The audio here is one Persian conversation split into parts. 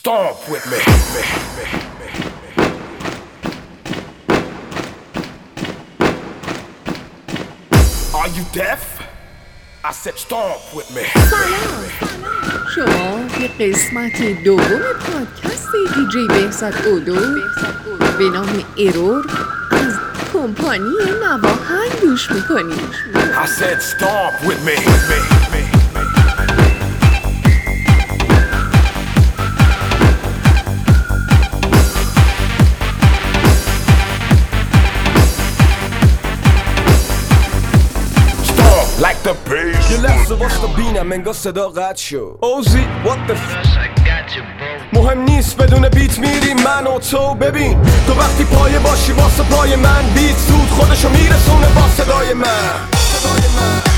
Stomp with me. Are you deaf? I said stomp with me. شما به قسمت دوم پادکست دیجی بهزاد اودو به نام ایرور از کمپانی نواهنگ گوش می‌کنید I said stomp with me. بینم انگار صدا قطع شد. اوزی what the f- مهم نیست بدون بیت میریم من و تو ببین. تو وقتی پایه باشی واسه پای من بیت زود خودشو میرسونه با صدای من.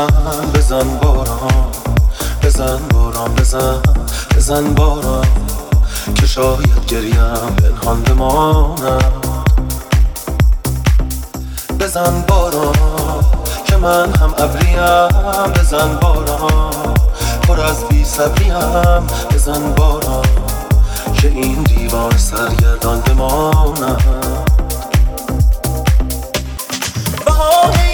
من بزن باران بزن باران بزن بزن باران. که شاید گریم پنهان بمانم. بزن باران که من هم ابریم. بزن باران پر از بی صبریم. بزن باران که این دیوار سرگردان بمانم. بهانه‌ای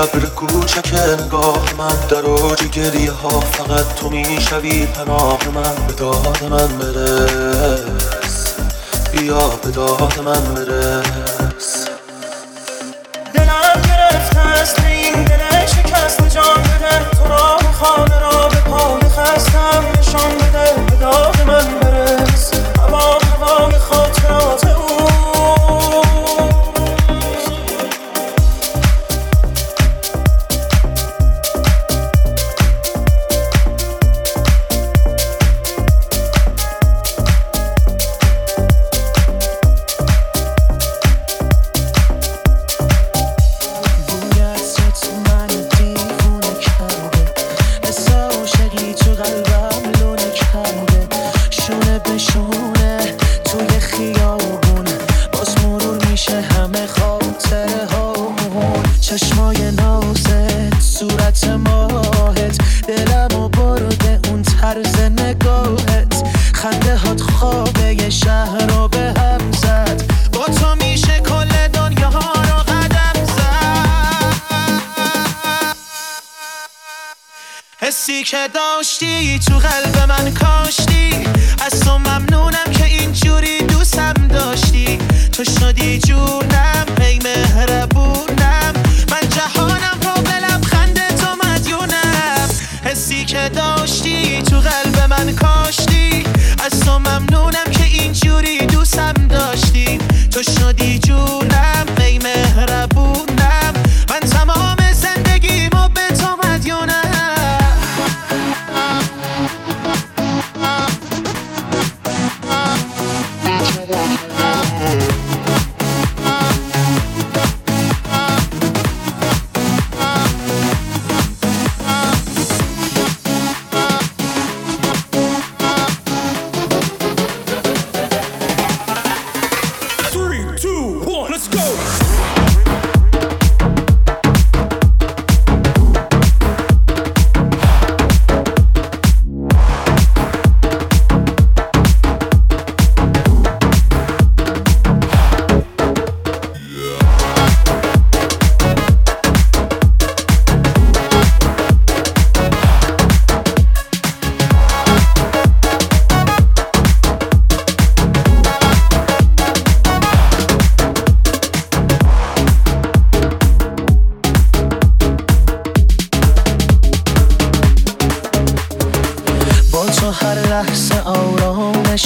ابر کوچک نگاه من در اوج گریه ها فقط تو می‌شوی پناه من به داد من برس. بیا به داد من برس. دلم گرفته است این دل شکست جان بده. تو را خانه را به پای خستم نشان بده به داد من برس. هوا هوای خاطرات که داشتی تو قلب من کاشتی؟ از تو ممنونم که اینجوری دوستم داشتی. تو شدی جونم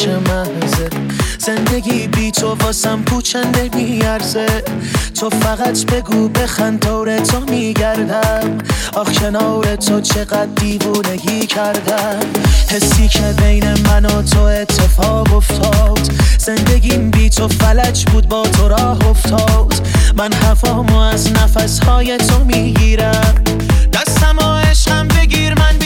آرامش محضه زندگی بی تو واسم پوچنده میارزه. تو فقط بگو بخند دور تو میگردم. آخ کنار تو چقدر دیوونگی کردم. حسی که بین من و تو اتفاق افتاد. زندگیم بی تو فلج بود با تو راه افتاد. من هوامو از نفسهای تو می‌گیرم. دستم و عشقم بگیر من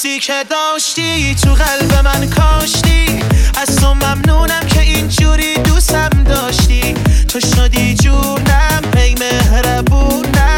حسی که داشتی تو قلب من کاشتی. از تو ممنونم که اینجوری دوستم داشتی. تو شدی جونم ای مهربونم.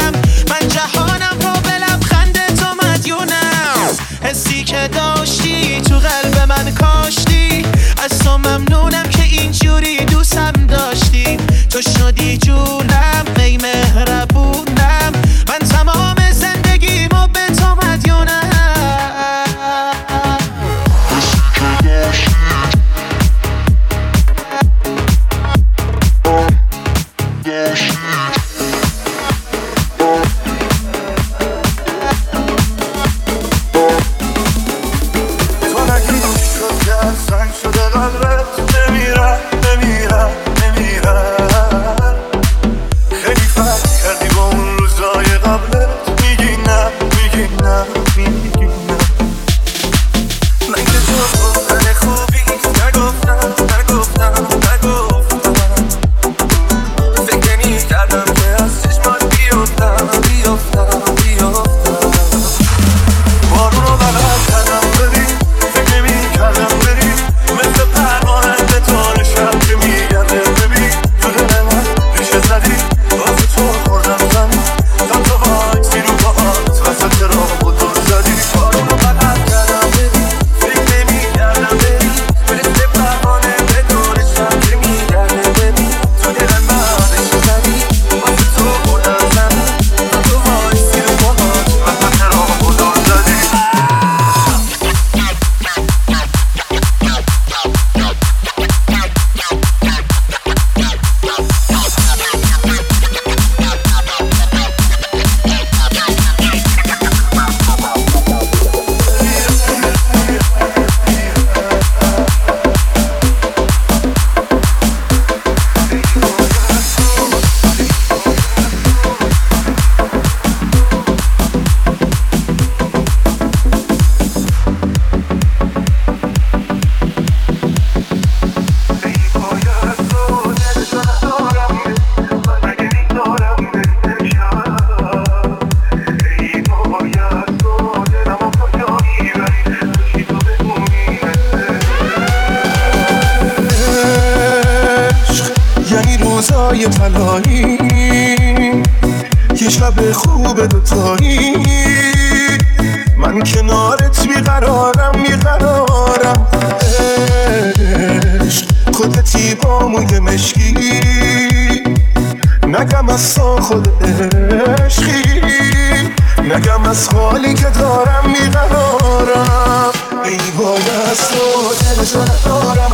از تو دلشو ندارم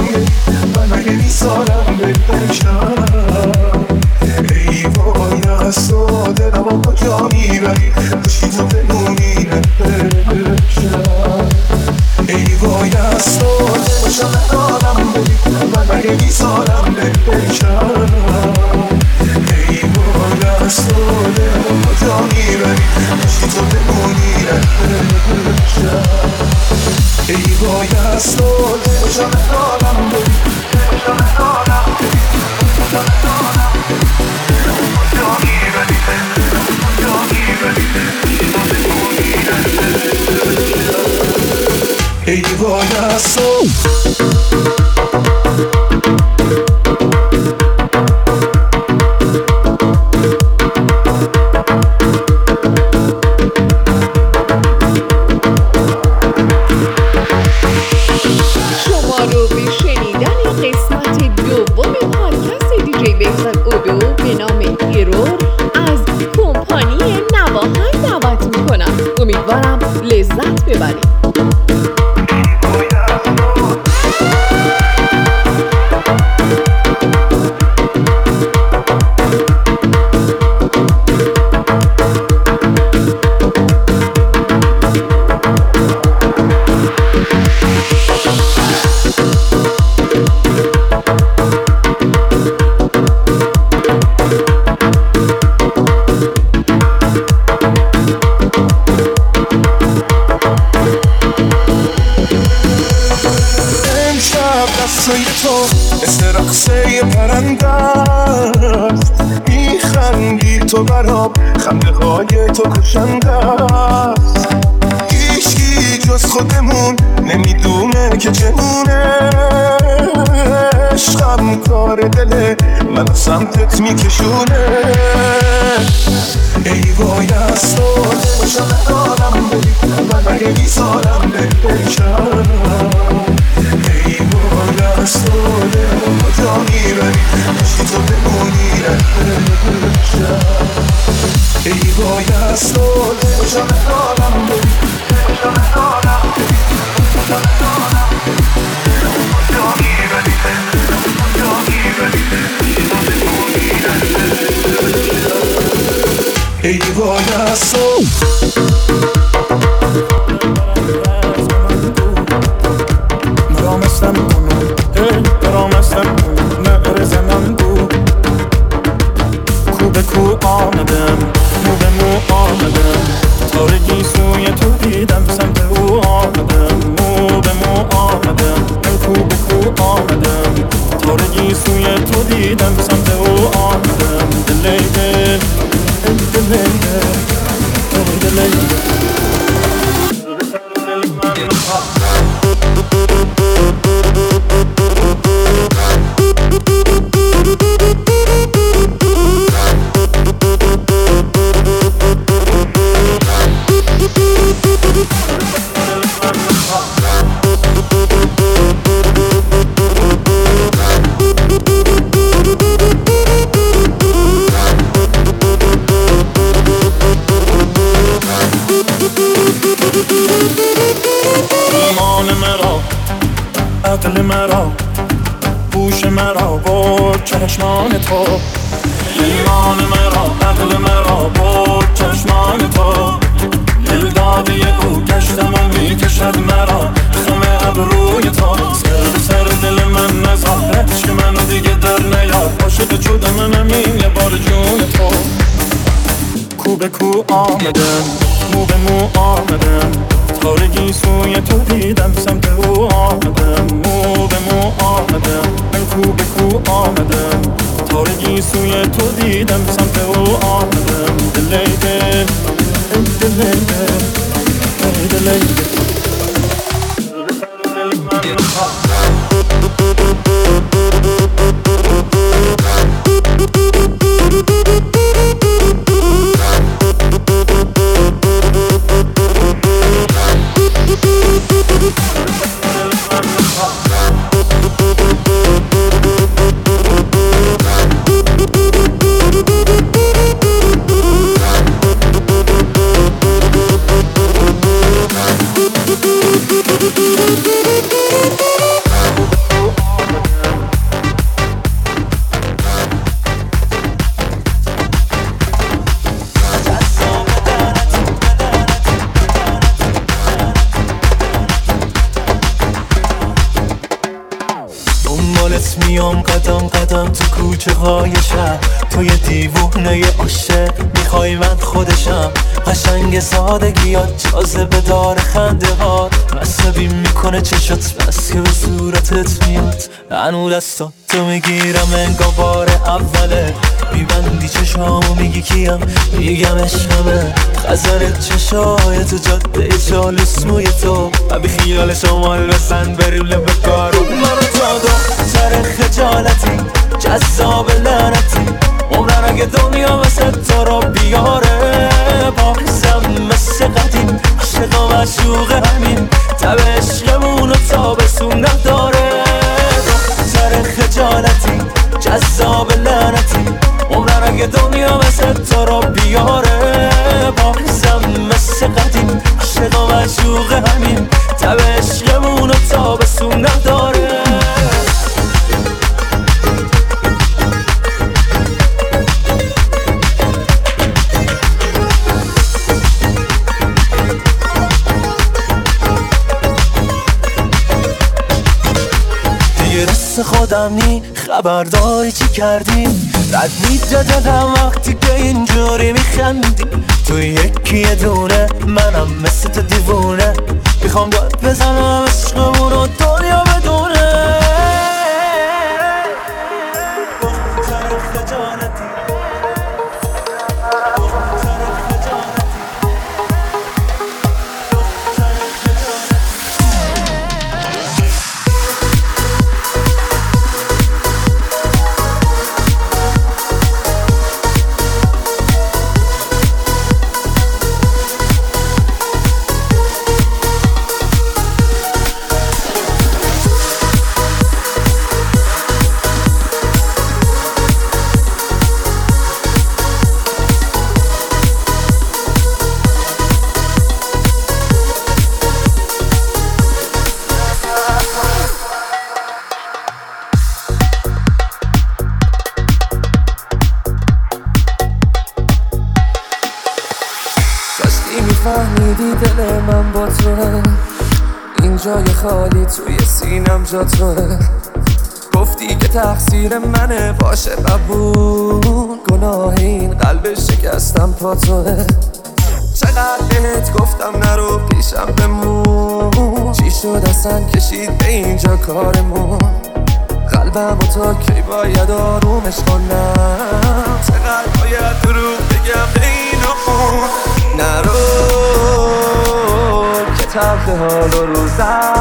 من اگه میسارم بهترشم ای وای از تو دلم با کجا می‌بری نبشم ای من اگه میسارم بهترشم ای تو دلم با کجا می‌بری خوشی تو بمونی نبشم ای وای تو دلشو ندارم دلشو ندارم دلشو ندارم کجا می‌بری کجا می‌بری ای وای از رقصه پرنده است میخندی تو برام خنده های تو کشنده است هیچکی جز خودمون نمی‌دونه که چمونه عشقم کار دله من سمتت میکشونه. ای وای از تو دلشو ندارم بری من اگه بهترشم ای وای از تو دلم کجا می‌بری خوشی تو بمونی ای وای از تو دلشو ندارم بری دلشو ندارم دلشو ندارم کجا می‌بری کجا می‌بری خوشی تو بمونی ای وای از تو مرا گوش مرا برد چشمان تو. ایمان مرا عقل مرا برد چشمان تو. دل داده او گشتم و می‌کشد مرا خم ابروی تو. سر سر دل من نزار که منو دیگه در نیار. عاشق شد منم این یه بار جون تو. کو به کو آمدم مو به مو آمدم. تارگی سوی تو دیدم سمت او آمدم. مو به مو آمدم. من کو به کو آمدم. تارگی سوی تو دیدم سمت او آمدم. دلیده دلیده ای دلیده چشات بس که به صورتت میاد. هنو دستا تو می‌گیرم انگا بار اوله. میبندی چشامو میگی کیم؟ میگم عشقمه. خزر چشای تو جاده چالوس موی تو. و بی خیال شمال بزن بریم لب کارو. منو تا سر خجالتی جذاب لعنتی. عمرن اگه دنیا مثل تو رو بیاره بازم مثل قدیم عشق و مشوق همین تب عشقمون و تابسون نداره. سر خجالتی جذاب لعنتی عمرن اگه دنیا مثل تو رو بیاره بازم مثل قدیم عشق و مشوق همین تب عشقمون و تابسون نداره. دست خودم نی. خبرداری چی کردی؟ رد میده دلم وقتی که اینجوری میخندی. تو یکی دونه منم مثل تو دیوونه. می‌خوام داد بزنم عشقمون رو سینم جا توه گفتی که تقصیر منه باشه قبول. گناه این قلب شکستم پا توه چقدر بهت گفتم نرو پیشم بمون. چی شد اصلا کشید به اینجا کارمون؟ قلبم و تا کی باید آرومش کنم؟ چقدر باید دروغ بگم به این نرو که تلخ حال و روزم.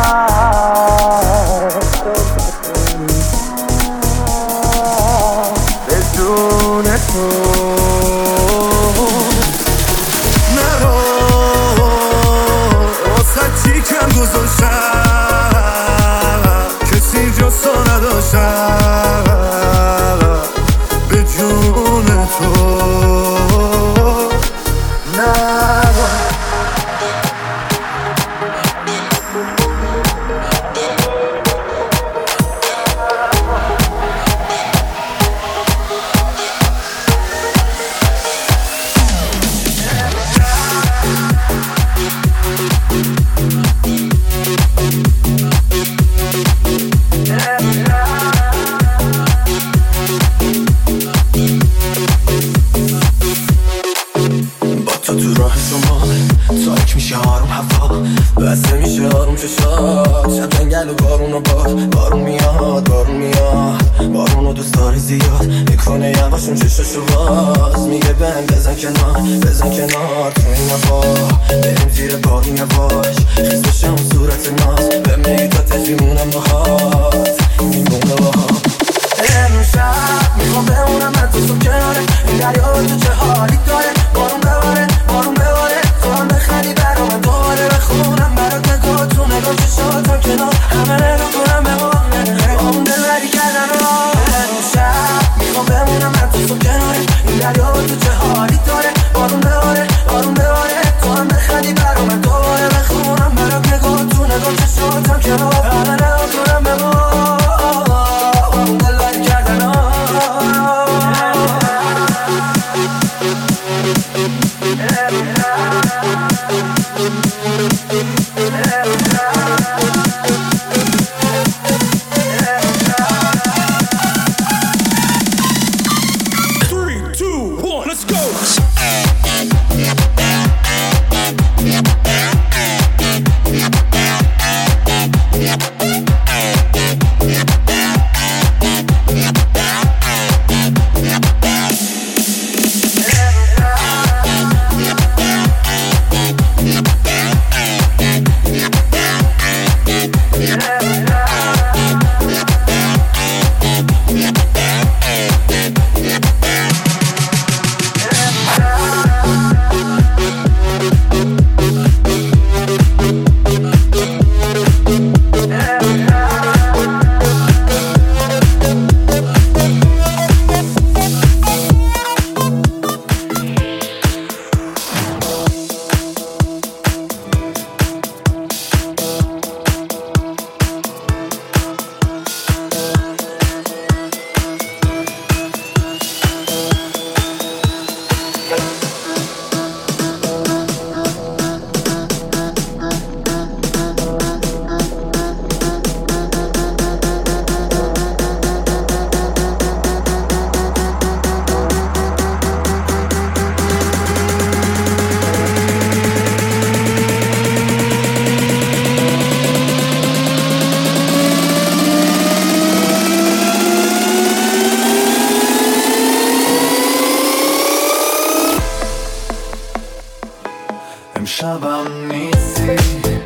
میشه آروم هوا بسته میشه آروم چشات شب جنگل و بارون و باد. بارون میاد بارون میاد. بارون و دوست داری زیاد می‌کنه یواشون چشاشو باز. میگه بهم بزن کنار بزن کنار. تو این هوا. بریم زیر بارون یواش خیز بشه اون صورت ناز. به میگی تا تجریمونم باهات میمونه باهات امشب می‌خوام بمونم من تو تو کناره. این دریا تو چه حالی داره؟ بارون بباره بارون بباره. تو هم بخندی دوباره بخونم برات نگاه تو نگاه چشاتم کنار؟ همه نگاه کنم بمانه اون دلبری کردن رو. امشب می‌خوام بمونم من تو تو کناره. این دریا تو چه حالی داره؟ بارون بباره بارون بباره. تو هم بخندی برام دوباره بخونم برات نگاه تو نگاه چشاتم کنار؟ everything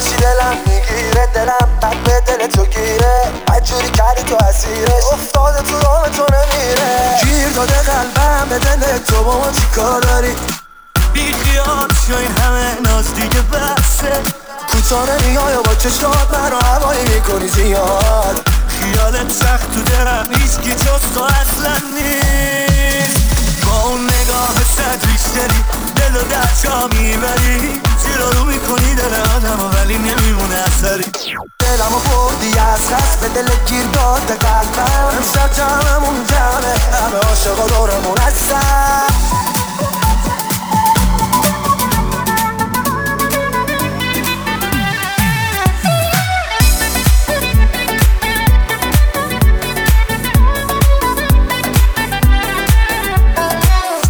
میشی دلم می‌گیره دلم بد به دل تو گیره بجوری کردی تو اسیرش افتاده تو راه تو نمیره گیر داده قلبم به دل تو با ما چیکار داری بی خیال شو همه ناز دیگه بسه کوتاه نمیای با چشات من رو هوایی می‌کنی زیاد خیالت سخت تو درم نیست که جز تو اصلا نیست با اون نگاه صد ریش دل و در جا می‌بری تیرا رو می‌کنی دل آدم ولی نمیمونه اثری؟ دلمو بردی از دست به دل گیر داد قلبم. امشب جمعمون جمعه همه عاشقا دورمون هستن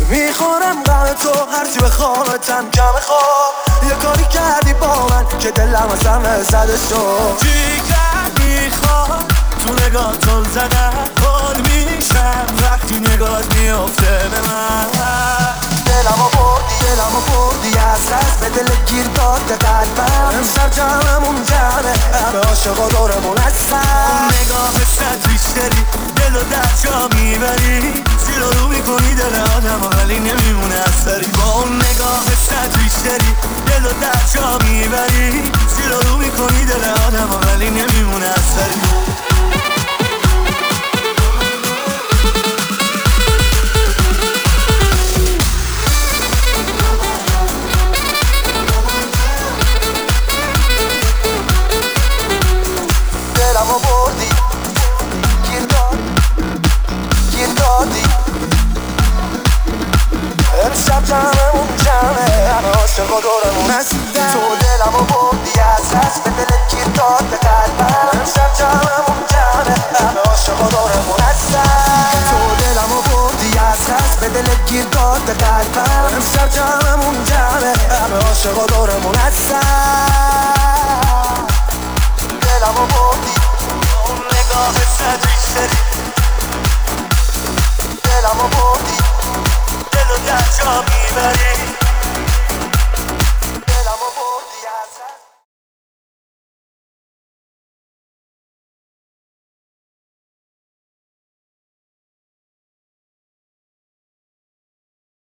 می‌خورم تو هرچی به خوابتم کم خواب. یه کاری کردی با من که دلم از همه زده شد چی کردی خواب تو نگاه تون زدن حال میشم وقتی نگاه میفته به من. دلمو بردی دلمو بردی از دست به دل گیر داد قلبم. امشب جمعمون جمعه همه عاشقا دورمون هستن. نگاه بیشتری دل و در جا می‌بری. زیر رو می‌کنی دل آدم ولی نمیمونه اثری با اون نگاه بیشتری دل و در جا می‌بری. زیر رو می‌کنی دل آدم ولی نمیمونه اثری عاشقا دورمون تو دلمو بردی از دست به دلت گیر داد به قلبم. امشب جمعمون جمعه همه عاشقا دورمون هستن تو دلمو بردی از دست به دلت گیر داد به قلبم. امشب جمعمون جمعه همه عاشقا دورمون هستن دلمو بردی. اون نگاه بیشتری دلمو بردی. دل و در جا می‌بری.